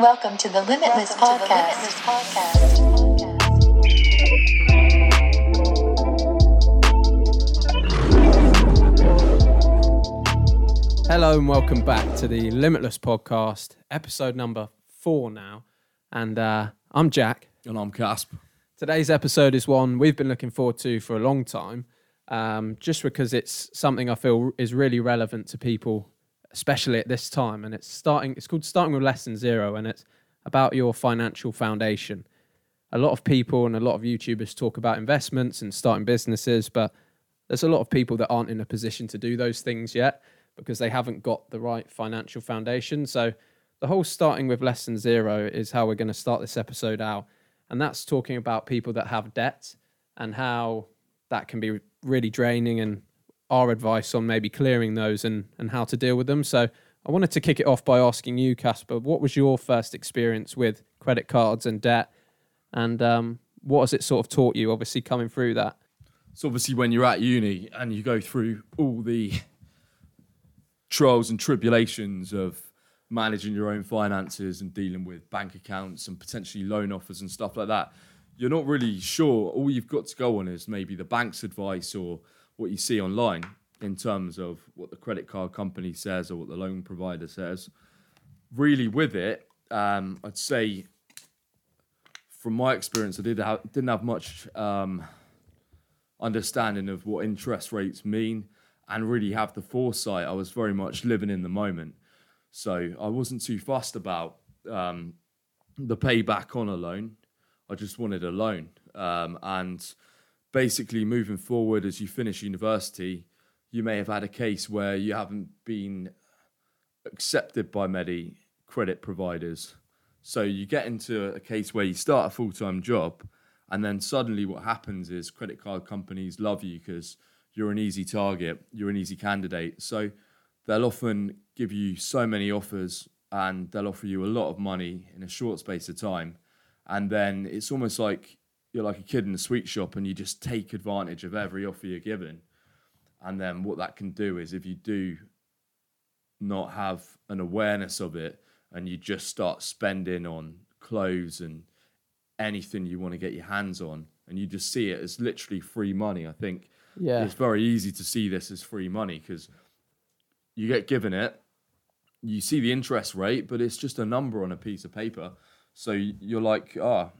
Welcome to the Limitless Podcast. Hello and welcome back to the Limitless Podcast, episode number four now. And uh, I'm Jack. And I'm Casp. Today's episode is one we've been looking forward to for a long time, um, just because it's something I feel is really relevant to people, especially at this time. And it's starting. It's called starting with lesson zero, and it's about your financial foundation. A lot of people and a lot of YouTubers talk about investments and starting businesses, but there's a lot of people that aren't in a position to do those things yet because they haven't got the right financial foundation. So the whole starting with lesson zero is how we're going to start this episode out and that's talking about people that have debt and how that can be really draining and our advice on maybe clearing those and, and how to deal with them. So I wanted to kick it off by asking you, Casper, what was your first experience with credit cards and debt? And um, what has it sort of taught you, obviously, coming through that? So, obviously, when you're at uni and you go through all the trials and tribulations of managing your own finances and dealing with bank accounts and potentially loan offers and stuff like that, you're not really sure. All you've got to go on is maybe the bank's advice or what you see online in terms of what the credit card company says or what the loan provider says. Really, with it, um, I'd say from my experience, I did have, didn't have much um, understanding of what interest rates mean and really have the foresight. I was very much living in the moment. So I wasn't too fussed about um, the payback on a loan. I just wanted a loan. Um, and basically, moving forward as you finish university, you may have had a case where you haven't been accepted by many credit providers. So you get into a case where you start a full time job, and then suddenly what happens is credit card companies love you because you're an easy target, you're an easy candidate. So they'll often give you so many offers and they'll offer you a lot of money in a short space of time. And then it's almost like you're like a kid in a sweet shop and you just take advantage of every offer you're given. And then what that can do is if you do not have an awareness of it and you just start spending on clothes and anything you want to get your hands on and you just see it as literally free money, I think Yeah. it's very easy to see this as free money because you get given it, you see the interest rate, but it's just a number on a piece of paper. So you're like, ah,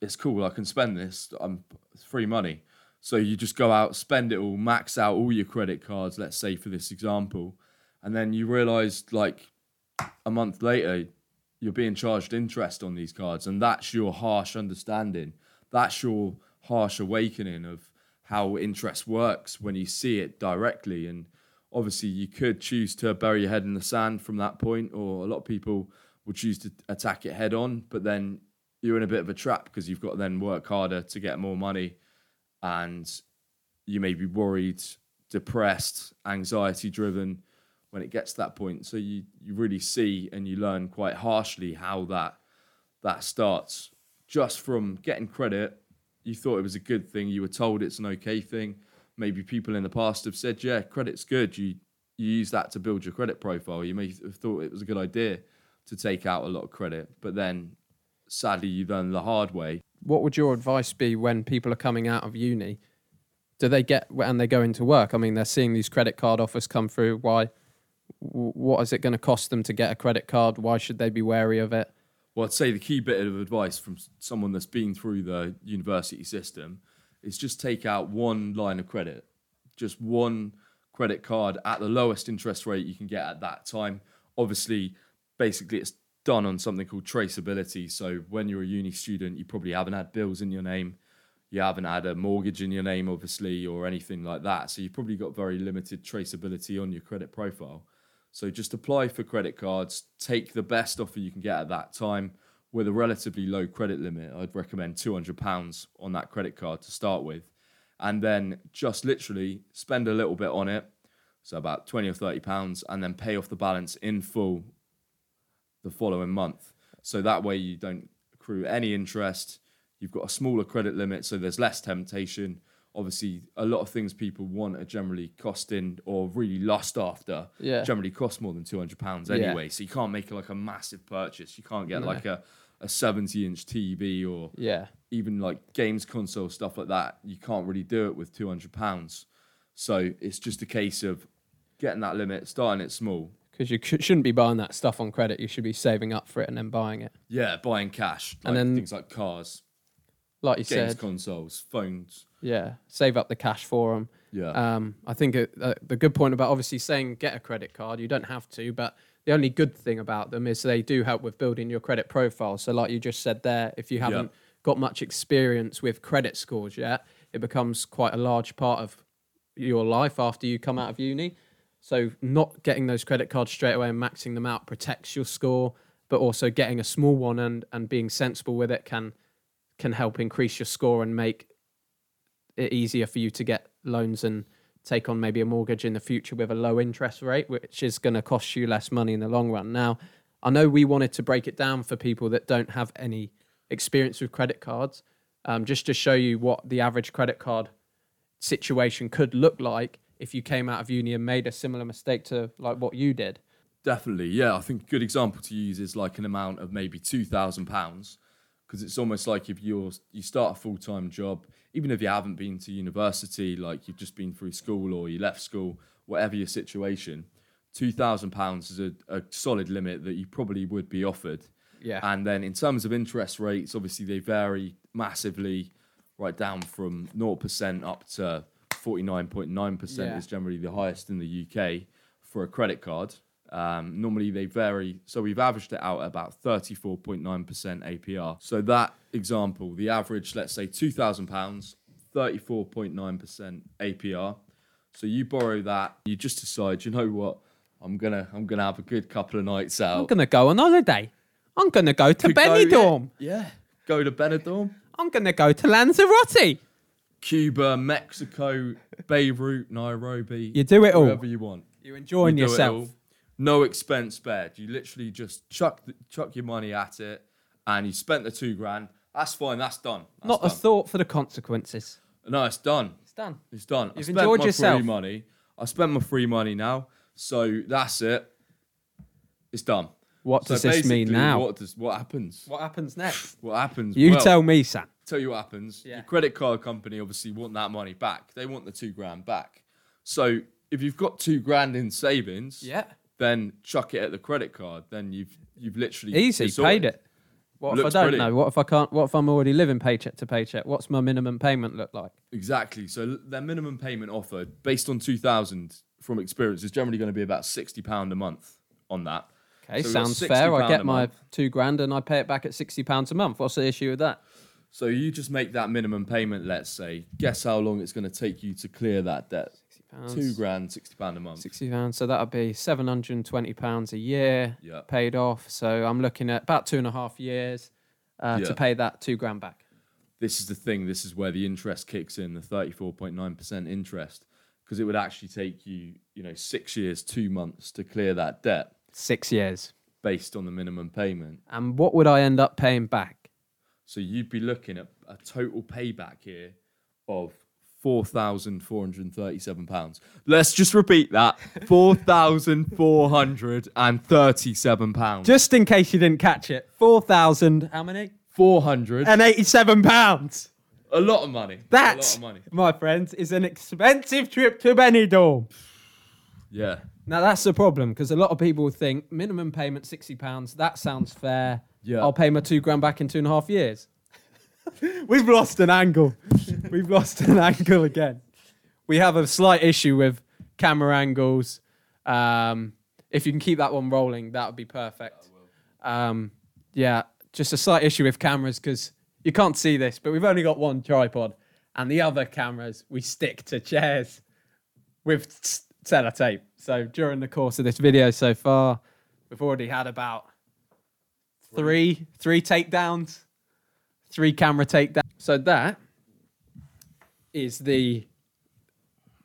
it's cool. I can spend this. I'm it's free money. So you just go out, spend it all, max out all your credit cards. Let's say for this example, and then you realize like a month later you're being charged interest on these cards, and that's your harsh understanding. That's your harsh awakening of how interest works when you see it directly and obviously you could choose to bury your head in the sand from that point or a lot of people would choose to attack it head on but then you're in a bit of a trap because you've got to then work harder to get more money and you may be worried depressed anxiety driven when it gets to that point so you you really see and you learn quite harshly how that that starts just from getting credit you thought it was a good thing you were told it's an okay thing maybe people in the past have said, yeah, credit's good. You you use that to build your credit profile. You may have thought it was a good idea to take out a lot of credit, but then sadly you learn the hard way. What would your advice be when people are coming out of uni? Do they get and they go into work? I mean, they're seeing these credit card offers come through. Why? What is it going to cost them to get a credit card? Why should they be wary of it? Well, I'd say the key bit of advice from someone that's been through the university system is just take out one line of credit, just one credit card at the lowest interest rate you can get at that time. Obviously, basically, it's done on something called traceability. So when you're a uni student, you probably haven't had bills in your name, you haven't had a mortgage in your name, obviously, or anything like that. So you've probably got very limited traceability on your credit profile. So just apply for credit cards, take the best offer you can get at that time with a relatively low credit limit, I'd recommend £200 on that credit card to start with. And then just literally spend a little bit on it, so about 20 or 30 pounds, and then pay off the balance in full the following month. So that way you don't accrue any interest. You've got a smaller credit limit, so there's less temptation. obviously a lot of things people want are generally costing or really lost after Yeah. generally cost more than 200 pounds Yeah. anyway so you can't make like a massive purchase you can't get like a, a 70 inch tv or Yeah. even like games console stuff like that you can't really do it with 200 pounds so it's just a case of getting that limit starting it small Because you sh- shouldn't be buying that stuff on credit. You should be saving up for it and then buying it. yeah buying cash like And then- things like cars Like you games said, consoles phones yeah, save up the cash for them. yeah Um, I think uh, uh, the good point about obviously saying get a credit card, you don't have to, but the only good thing about them is they do help with building your credit profile. So, like you just said there, if you haven't got much experience with credit scores yet, it becomes quite a large part of your life after you come out of uni. So, not getting those credit cards straight away and maxing them out protects your score, but also getting a small one and, and being sensible with it can can help increase your score and make it easier for you to get loans and take on maybe a mortgage in the future with a low interest rate, which is going to cost you less money in the long run. Now, I know we wanted to break it down for people that don't have any experience with credit cards, um, just to show you what the average credit card situation could look like if you came out of uni and made a similar mistake to like what you did. Definitely, yeah. I think a good example to use is like an amount of maybe two thousand pounds, because it's almost like if you're you start a full time job, even if you haven't been to university, like you've just been through school or you left school, whatever your situation, two thousand pounds is a, a solid limit that you probably would be offered. Yeah. And then in terms of interest rates, obviously they vary massively, right down from 0% up to 49.9% Yeah. is generally the highest in the UK for a credit card. Um, normally they vary, so we've averaged it out at about 34.9% APR. So that example, the average, let's say £2,000, 34.9% APR. So you borrow that, you just decide, you know what, I'm gonna I'm gonna have a good couple of nights out. I'm going to go on holiday. I'm going to go to Could go, Benidorm. Yeah, yeah. Go to Benidorm, I'm going to go to Lanzarote. Cuba, Mexico, Beirut, Nairobi. You do it all. Wherever you want. You're enjoying You yourself. No expense spared. You literally just chuck the, chuck your money at it, and you spent the two grand. That's fine. That's done. That's Not a thought for the consequences. no, it's done. It's done. It's done. You've I spent enjoyed my yourself. free money. I spent my free money now, so that's it. It's done. What So does this mean now? What does what happens? What happens next? What happens? You Well, tell me, Sam. Tell you what happens. Yeah. Your credit card company obviously want that money back. They want the two grand back. So if you've got two grand in savings, Yeah. then chuck it at the credit card. Then you've you've literally Easy, it's paid it. What Looks if I don't brilliant. know? What if I can't? What if I'm already living paycheck to paycheck? What's my minimum payment look like? Exactly. So their minimum payment offered, based on two thousand from experience, is generally going to be about sixty pound a month on that. Okay, So sounds fair. I get my month. two grand and I pay it back at sixty pounds a month. What's the issue with that? So you just make that minimum payment. Let's say, guess how long it's going to take you to clear that debt. Pounds. Two grand, sixty pound a month. Sixty pounds. So that'll be seven hundred and twenty pounds a year Yeah. paid off. So I'm looking at about two and a half years uh, Yeah. to pay that two grand back. this is the thing. This is where the interest kicks in, the 34.9% interest, because it would actually take you, you know, six years, two months to clear that debt Six years. based on the minimum payment. And what would I end up paying back? So you'd be looking at a total payback here of four thousand four hundred and thirty-seven pounds. Let's just repeat that: four thousand four hundred and thirty-seven pounds. Just in case you didn't catch it, four thousand. How many? four hundred. And eighty-seven pounds. A lot of money. a That, lot of money. my friends, is an expensive trip to Benidorm. Yeah. Now that's the problem because a lot of people think minimum payment sixty pounds. That sounds fair. Yeah. I'll pay my two grand back in two and a half years. We've lost an angle. We've lost an angle again. We have a slight issue with camera angles. Um, if you can keep that one rolling, that would be perfect. Um, yeah, just a slight issue with cameras because you can't see this, but we've only got one tripod, and the other cameras we stick to chairs with s- sellotape. So during the course of this video so far, we've already had about three three takedowns, three camera takedowns. So that is the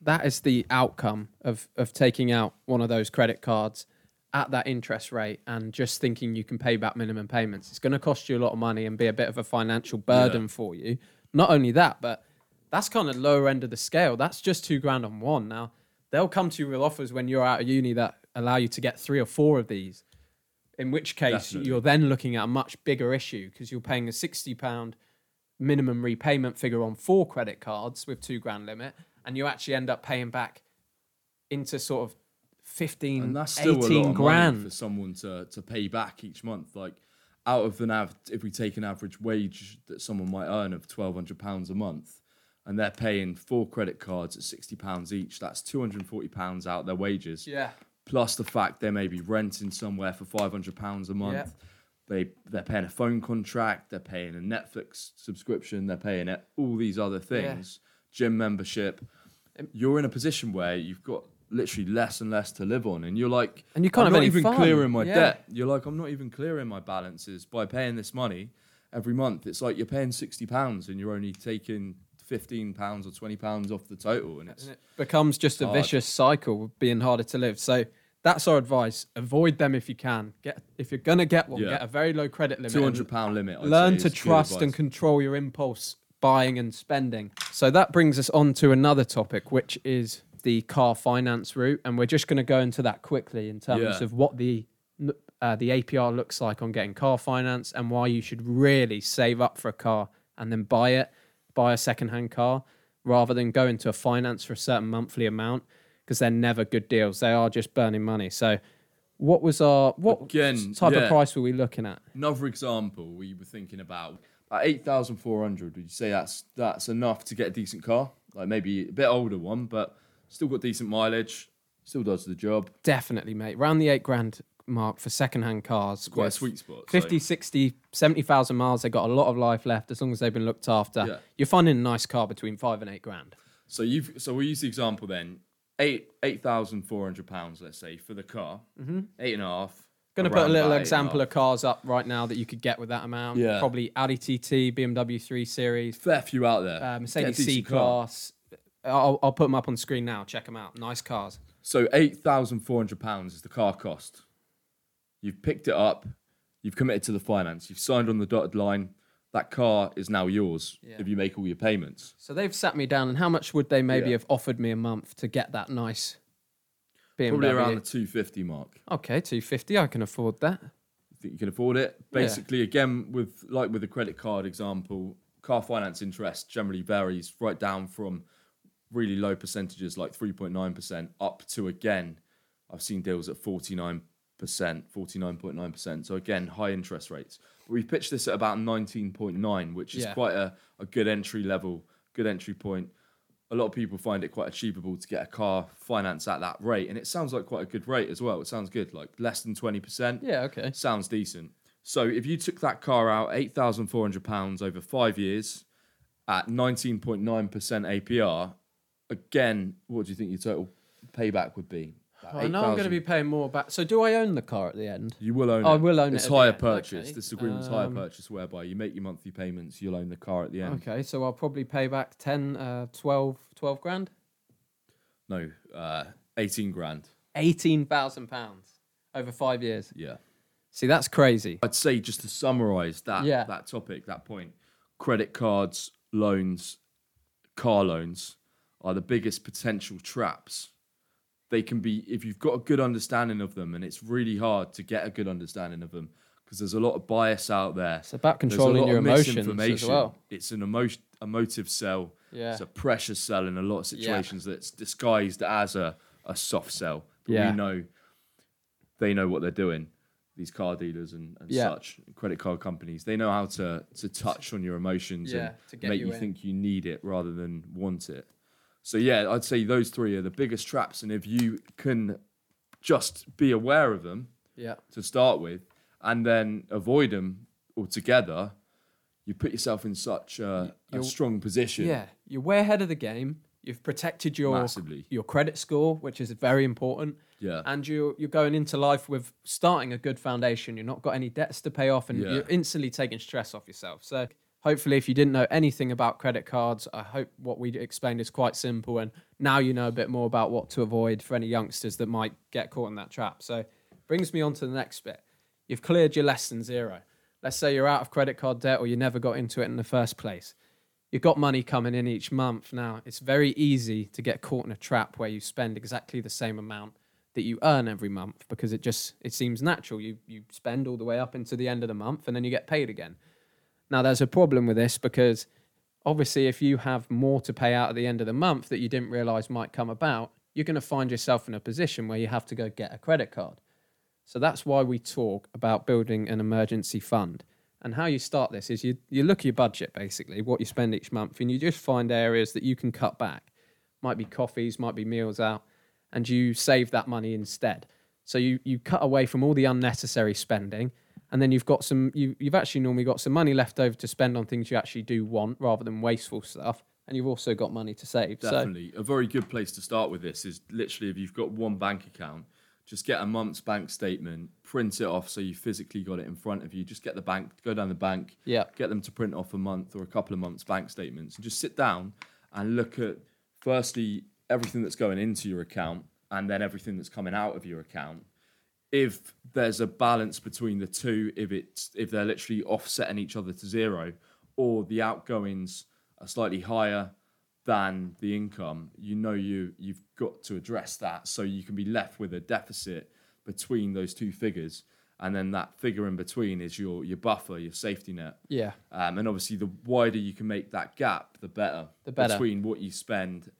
that is the outcome of of taking out one of those credit cards at that interest rate and just thinking you can pay back minimum payments. It's going to cost you a lot of money and be a bit of a financial burden Yeah. for you. Not only that, but That's kind of lower end of the scale. That's just two grand on one. Now they'll come to you with offers when you're out of uni that allow you to get three or four of these. In which case, Definitely. you're then looking at a much bigger issue because you're paying a sixty pound minimum repayment figure on four credit cards with two grand limit, and you actually end up paying back into sort of 15, and that's still 18 a lot of grand. for someone to to pay back each month. Like out of an av- if we take an average wage that someone might earn of twelve hundred pounds a month, and they're paying four credit cards at sixty pounds each, that's two hundred and forty pounds out their wages. yeah. Plus the fact they may be renting somewhere for five hundred pounds a month. Yeah. They they're paying a phone contract, they're paying a Netflix subscription, they're paying it, all these other things, gym membership. You're in a position where you've got literally less and less to live on, and you're like, And you can't I'm not even fun. clearing my Yeah. debt. You're like, I'm not even clearing my balances by paying this money every month. It's like you're paying sixty pounds and you're only taking fifteen pounds or twenty pounds off the total, and it's and it becomes just a hard. vicious cycle of being harder to live. So that's our advice. Avoid them if you can. Get if you're gonna get one, Yeah. get a very low credit limit. two and hundred pound limit. I'd Learn to trust and control your impulse buying and spending. So that brings us on to another topic, which is the car finance route, and we're just going to go into that quickly in terms Yeah. of what the uh, the APR looks like on getting car finance and why you should really save up for a car and then buy it, buy a second-hand car rather than go into a finance for a certain monthly amount because they're never good deals. They are just burning money. So, what was our what Again, type of price were we looking at? Another example we were thinking about at eight thousand four hundred. Would you say that's that's enough to get a decent car? Like maybe a bit older one, but still got decent mileage, still does the job. Definitely, mate. Round the eight grand mark for second-hand cars. Quite a sweet spot. so- 50, 60, 70,000 miles. They've got a lot of life left as long as they've been looked after. Yeah. You're finding a nice car between five and eight grand. So you've so we'll use the example then. Eight eight thousand four hundred pounds, let's say, for the car. Mm-hmm. Eight and a half. Going to put a little example of cars up right now that you could get with that amount. Yeah. Probably Audi TT, BMW 3 Series, fair few out there. uh, Mercedes C. Class. I'll, I'll put them up on screen now. Check them out. Nice cars. So eight thousand four hundred pounds is the car cost. You've picked it up. You've committed to the finance. You've signed on the dotted line. That car is now yours Yeah. if you make all your payments. So they've sat me down, and how much would they maybe Yeah. have offered me a month to get that nice BMW? Probably around the two fifty mark. Okay, 250. I can afford that. You think you can afford it? Basically, again, with like with the credit card example, car finance interest generally varies right down from really low percentages like three point nine percent up to again, I've seen deals at forty nine percent, forty nine point nine percent. So again, high interest rates. But we pitched this at about nineteen point nine, which is Yeah. quite a, a good entry level, good entry point. A lot of people find it quite achievable to get a car finance at that rate, and it sounds like quite a good rate as well. It sounds good, like less than twenty percent. Yeah, okay. Sounds decent. So if you took that car out, eight thousand four hundred pounds over five years, at nineteen point nine percent APR, again, what do you think your total payback would be? I know I'm going to be paying more back. So do I own the car at the end? You will own it. I will own it's it the hire purchase. okay. This agreement's hire Um, purchase, whereby you make your monthly payments, you'll own the car at the end. Okay, so I'll probably pay back 10, uh, 12, 12 grand? No, uh, eighteen grand. £18,000 over five years. Yeah. See, that's crazy. I'd say just to summarize that Yeah. that topic, that point, credit cards, loans, car loans are the biggest potential traps. They can be if you've got a good understanding of them, and it's really hard to get a good understanding of them because there's a lot of bias out there. It's about controlling your emotions as well. It's an emotion, emotive sell. Yeah. It's a pressure sell in a lot of Yeah. situations that's disguised as a, a soft sell. But Yeah. we know they know what they're doing. These car dealers and, and Yeah. such, credit card companies, they know how to to touch on your emotions Yeah, and make you you, think you need it rather than want it. So yeah, I'd say those three are the biggest traps, and if you can just be aware of them, Yeah. to start with, and then avoid them altogether, you put yourself in such a, a strong position. Yeah, you're way ahead of the game. You've protected your Massively. your credit score, which is very important. Yeah. And you're you're going into life with starting a good foundation. You've not got any debts to pay off, and Yeah. you're instantly taking stress off yourself. So hopefully, if you didn't know anything about credit cards, I hope what we explained is quite simple, and now you know a bit more about what to avoid for any youngsters that might get caught in that trap. So brings me on to the next bit. You've cleared your lesson zero. Let's say you're out of credit card debt, or you never got into it in the first place. you've got money coming in each month. Now, it's very easy to get caught in a trap where you spend exactly the same amount that you earn every month because it just it seems natural. You you spend all the way up into the end of the month and then you get paid again. Now, there's a problem with this because obviously if you have more to pay out at the end of the month that you didn't realize might come about, you're going to find yourself in a position where you have to go get a credit card. So that's why we talk about building an emergency fund. And how you start this is you, you look at your budget, basically, what you spend each month, and you just find areas that you can cut back. Might be coffees, might be meals out, and you save that money instead. So you, you cut away from all the unnecessary spending, and then you've got some, you, you've actually normally got some money left over to spend on things you actually do want rather than wasteful stuff. And you've also got money to save. So Definitely. a very good place to start with this is literally if you've got one bank account, just get a month's bank statement, print it off so you physically got it in front of you. Just get the bank, go down the bank, Yeah. get them to print off a month or a couple of months bank statements and just sit down and look at firstly everything that's going into your account and then everything that's coming out of your account. If there's a balance between the two, if it's if they're literally offsetting each other to zero, or the outgoings are slightly higher than the income, you know you you've got to address that so you can be left with a deficit between those two figures, and then that figure in between is your your buffer, your safety net. yeah, Um, and obviously, the wider you can make that gap, the better. The better. between what you spend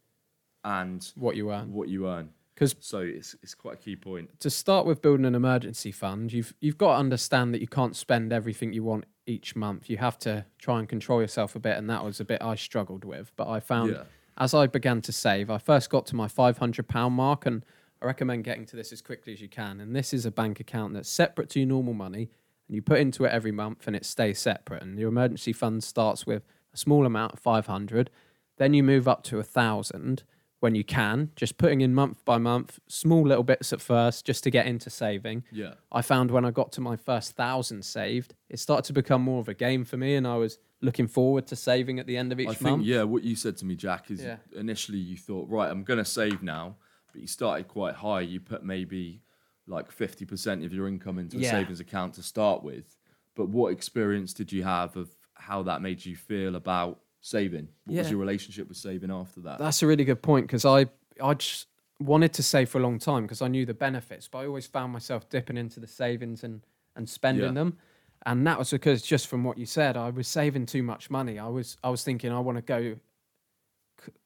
and what you earn. what you earn. Because So it's it's quite a key point. to start with building an emergency fund, you've you've got to understand that you can't spend everything you want each month. You have to try and control yourself a bit, and that was a bit I struggled with. But I found Yeah. as I began to save, I first got to my five hundred pound mark, and I recommend getting to this as quickly as you can. And this is a bank account that's separate to your normal money, and you put into it every month, and it stays separate. And your emergency fund starts with a small amount of five hundred, then you move up to a thousand when you can, just putting in month by month, small little bits at first, just to get into saving. Yeah. I found when I got to my first thousand saved, it started to become more of a game for me, and I was looking forward to saving at the end of each I think month. yeah, what you said to me, Jack, is Yeah. initially you thought, right, I'm gonna save now, but you started quite high. You put maybe like fifty percent of your income into a Yeah. savings account to start with. But what experience did you have of how that made you feel about saving? What was your relationship with saving after that? That's a really good point because I I just wanted to save for a long time because I knew the benefits, but I always found myself dipping into the savings and and spending Yeah. them, and that was because just from what you said, I was saving too much money. I was I was thinking I want to go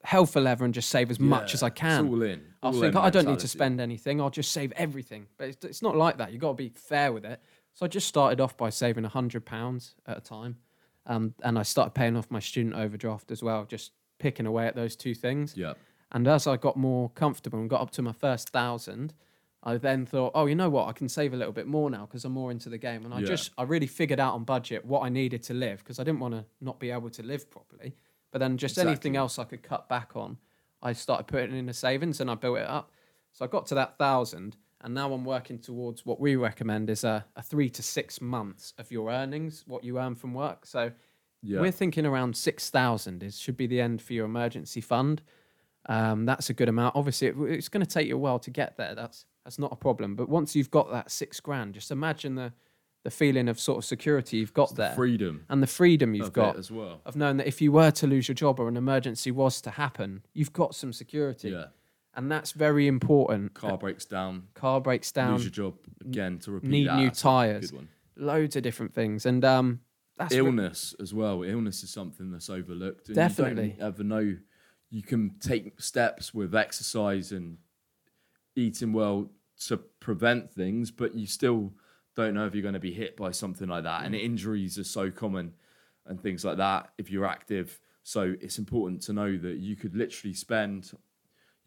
hell for leather and just save as much as I can. It's all in. I all thinking, in I don't need to spend anything. I'll just save everything. But it's, it's not like that. You've got to be fair with it. So I just started off by saving £100 at a time. Um, and I started paying off my student overdraft as well, just picking away at those two things. Yeah. And as I got more comfortable and got up to my first thousand, I then thought, oh, you know what? I can save a little bit more now because I'm more into the game. And I Yeah. just, I really figured out on budget what I needed to live because I didn't want to not be able to live properly. But then just anything else I could cut back on, I started putting in the savings and I built it up. So I got to that thousand. And now I'm working towards what we recommend is a, a three to six months of your earnings, what you earn from work. So Yeah. we're thinking around 6,000 is should be the end for your emergency fund. Um, that's a good amount. Obviously, it, it's going to take you a while to get there. That's that's not a problem. But once you've got that six grand, just imagine the the feeling of sort of security you've got there Freedom. and the freedom you've got as well. of knowing that if you were to lose your job or an emergency was to happen, you've got some security. Yeah. And that's very important. Car breaks down. Car breaks down, Lose your job again to repeat need that. new tyres. Loads of different things. And um, that's re- illness as well. Illness is something that's overlooked. And Definitely. You don't ever know. You can take steps with exercise and eating well to prevent things, but you still don't know if you're going to be hit by something like that. And Mm. injuries are so common and things like that if you're active. So it's important to know that you could literally spend,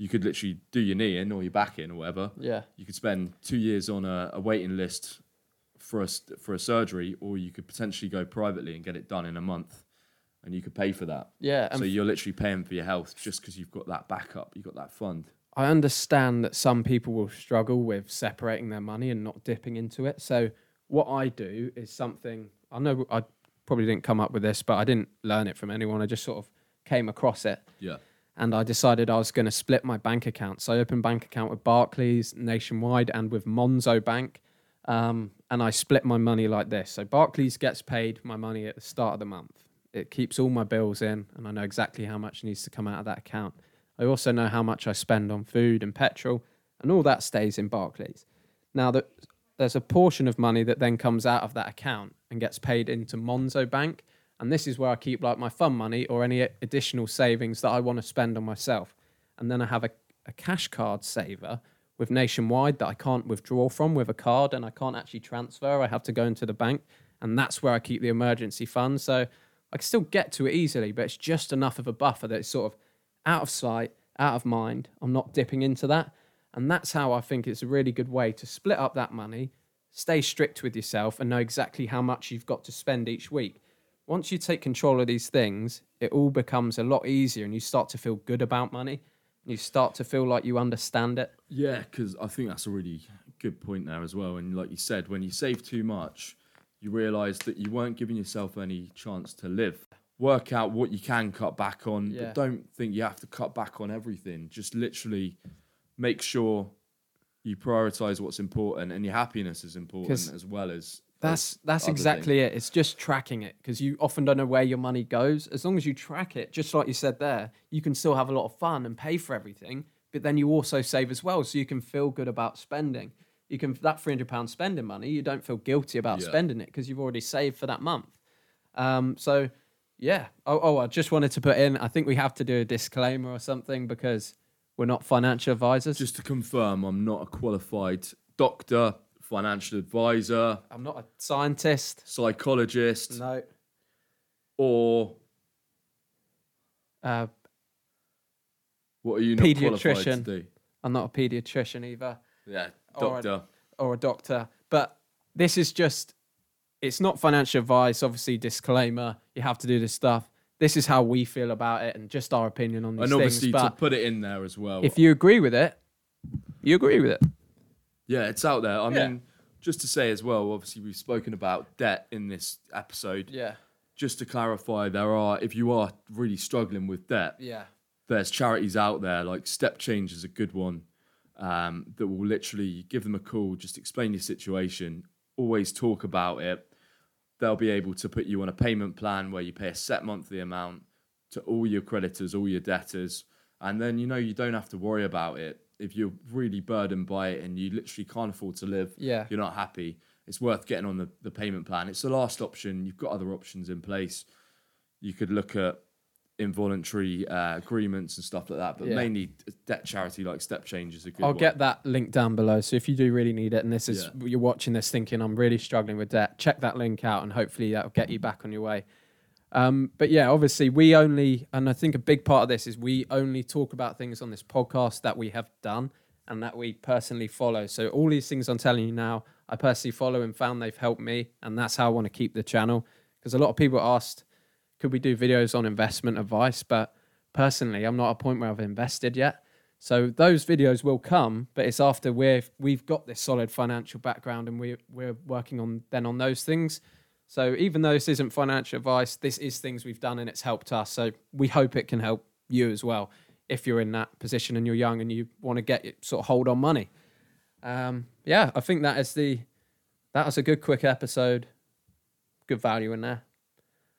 you could literally do your knee in or your back in or whatever. yeah. You could spend two years on a, a waiting list for a for a surgery, or you could potentially go privately and get it done in a month, and you could pay for that. Yeah. So you're literally paying for your health just because you've got that backup, you've got that fund. I understand that some people will struggle with separating their money and not dipping into it. So what I do is something I know I probably didn't come up with this, but I didn't learn it from anyone. I just sort of came across it Yeah, and I decided I was going to split my bank accounts. So I opened bank account with Barclays nationwide and with Monzo Bank. Um, and I split my money like this. So Barclays gets paid my money at the start of the month. it keeps all my bills in, and I know exactly how much needs to come out of that account. I also know how much I spend on food and petrol, and all that stays in Barclays. Now, there's a portion of money that then comes out of that account and gets paid into Monzo Bank, and this is where I keep like my fun money or any additional savings that I want to spend on myself. And then I have a, a cash card saver with Nationwide that I can't withdraw from with a card and I can't actually transfer. I have to go into the bank, and that's where I keep the emergency fund. So I can still get to it easily, but it's just enough of a buffer that it's sort of out of sight, out of mind. I'm not dipping into that. And that's how I think it's a really good way to split up that money, stay strict with yourself, and know exactly how much you've got to spend each week. Once you take control of these things, it all becomes a lot easier and you start to feel good about money. You start to feel like you understand it. Yeah, because I think that's a really good point there as well. And like you said, when you save too much, you realise that you weren't giving yourself any chance to live. Work out what you can cut back on, Yeah. but don't think you have to cut back on everything. Just literally make sure you prioritize what's important and your happiness is important as well as That's that's exactly things. it. It's just tracking it because you often don't know where your money goes. As long as you track it, just like you said there, you can still have a lot of fun and pay for everything. But then you also save as well, so you can feel good about spending. You can that three hundred pound spending money. You don't feel guilty about Yeah. spending it because you've already saved for that month. Um, so yeah. Oh, oh, I just wanted to put in. I think we have to do a disclaimer or something because we're not financial advisors. Just to confirm, I'm not a qualified doctor, financial advisor, I'm not a scientist. psychologist, No. or Uh, what are you not qualified to do? I'm not a pediatrician either. Yeah, Or a- doctor. or a doctor. But this is just, it's not financial advice. Obviously, disclaimer: you have to do this stuff. This is how we feel about it, and just our opinion on these and things. obviously to put it in there as well. if you agree with it, you agree with it. Yeah, it's out there. I Yeah. mean, just to say as well, obviously we've spoken about debt in this episode. Yeah, Just to clarify, there are if you are really struggling with debt, yeah, there's charities out there like Step Change is a good one um, that will literally give them a call, just explain your situation, always talk about it. They'll be able to put you on a payment plan where you pay a set monthly amount to all your creditors, all your debtors, and then you know you don't have to worry about it. If you're really burdened by it and you literally can't afford to live, Yeah. you're not happy. It's worth getting on the, the payment plan. It's the last option. You've got other options in place. You could look at involuntary uh, agreements and stuff like that, but Yeah. mainly debt charity like Step Change is a good I'll one. get that link down below. So if you do really need it, and this is you're watching this thinking I'm really struggling with debt, check that link out, and hopefully that'll get you back on your way. Um, but yeah, obviously we only, and I think a big part of this is we only talk about things on this podcast that we have done and that we personally follow. So all these things I'm telling you now, I personally follow and found they've helped me, and that's how I want to keep the channel. Because a lot of people asked, could we do videos on investment advice? But personally, I'm not at a point where I've invested yet. So those videos will come, but it's after we've we've got this solid financial background and we we're working on then on those things. So even though this isn't financial advice, this is things we've done and it's helped us. So we hope it can help you as well if you're in that position and you're young and you want to get sort of hold on money. Um, yeah, I think that is the that was a good quick episode. Good value in there.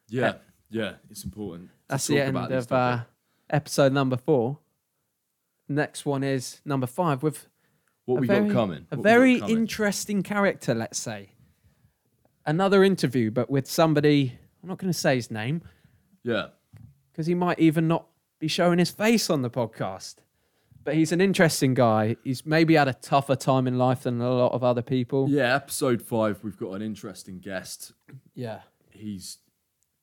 yeah, yeah, it's important. That's the end of uh, episode number four. Next one is number five with what we very, got coming. A What very coming. interesting character, let's say. Another interview, but with somebody. I'm not going to say his name yeah, because he might even not be showing his face on the podcast. But he's an interesting guy. He's maybe had a tougher time in life than a lot of other people. yeah. Episode five, we've got an interesting guest. Yeah. He's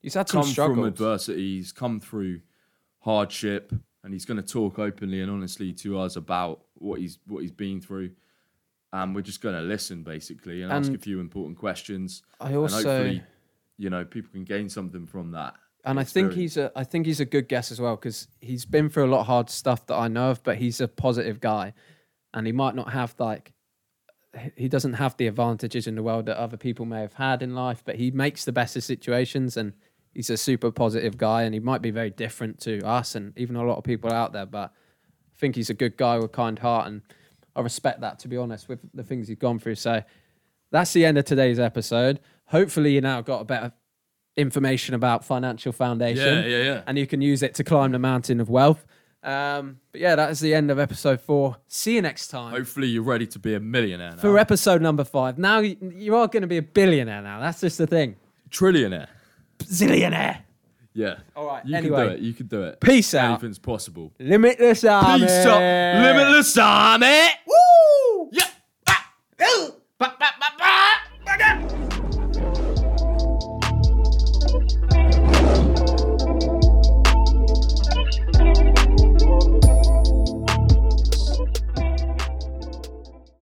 He's had some come from struggles. adversity. He's come through hardship, and he's going to talk openly and honestly to us about what he's what he's been through. And we're just going to listen basically and, ask a few important questions. I also, and hopefully, you know, people can gain something from that. and I think he's a I think he's a good guess as well because he's been through a lot of hard stuff that I know of, but he's a positive guy, and he might not have like he doesn't have the advantages in the world that other people may have had in life, but he makes the best of situations and he's a super positive guy and he might be very different to us and even a lot of people out there, but I think he's a good guy with a kind heart and I respect that to be honest with the things he's gone through. So that's the end of today's episode. Hopefully you now got a better information about Financial Foundation. Yeah, yeah, yeah. And you can use it to climb the mountain of wealth. Um, but yeah, that is the end of episode four. See you next time Hopefully, you're ready to be a millionaire now. for episode number five. Now you are going to be a billionaire now. That's just the thing. Trillionaire. Zillionaire. Yeah. All right. You anyway. can do it. You can do it. Peace out. Anything's possible. Limitless army. Peace out. Limitless army. Woo! Yeah. Ah.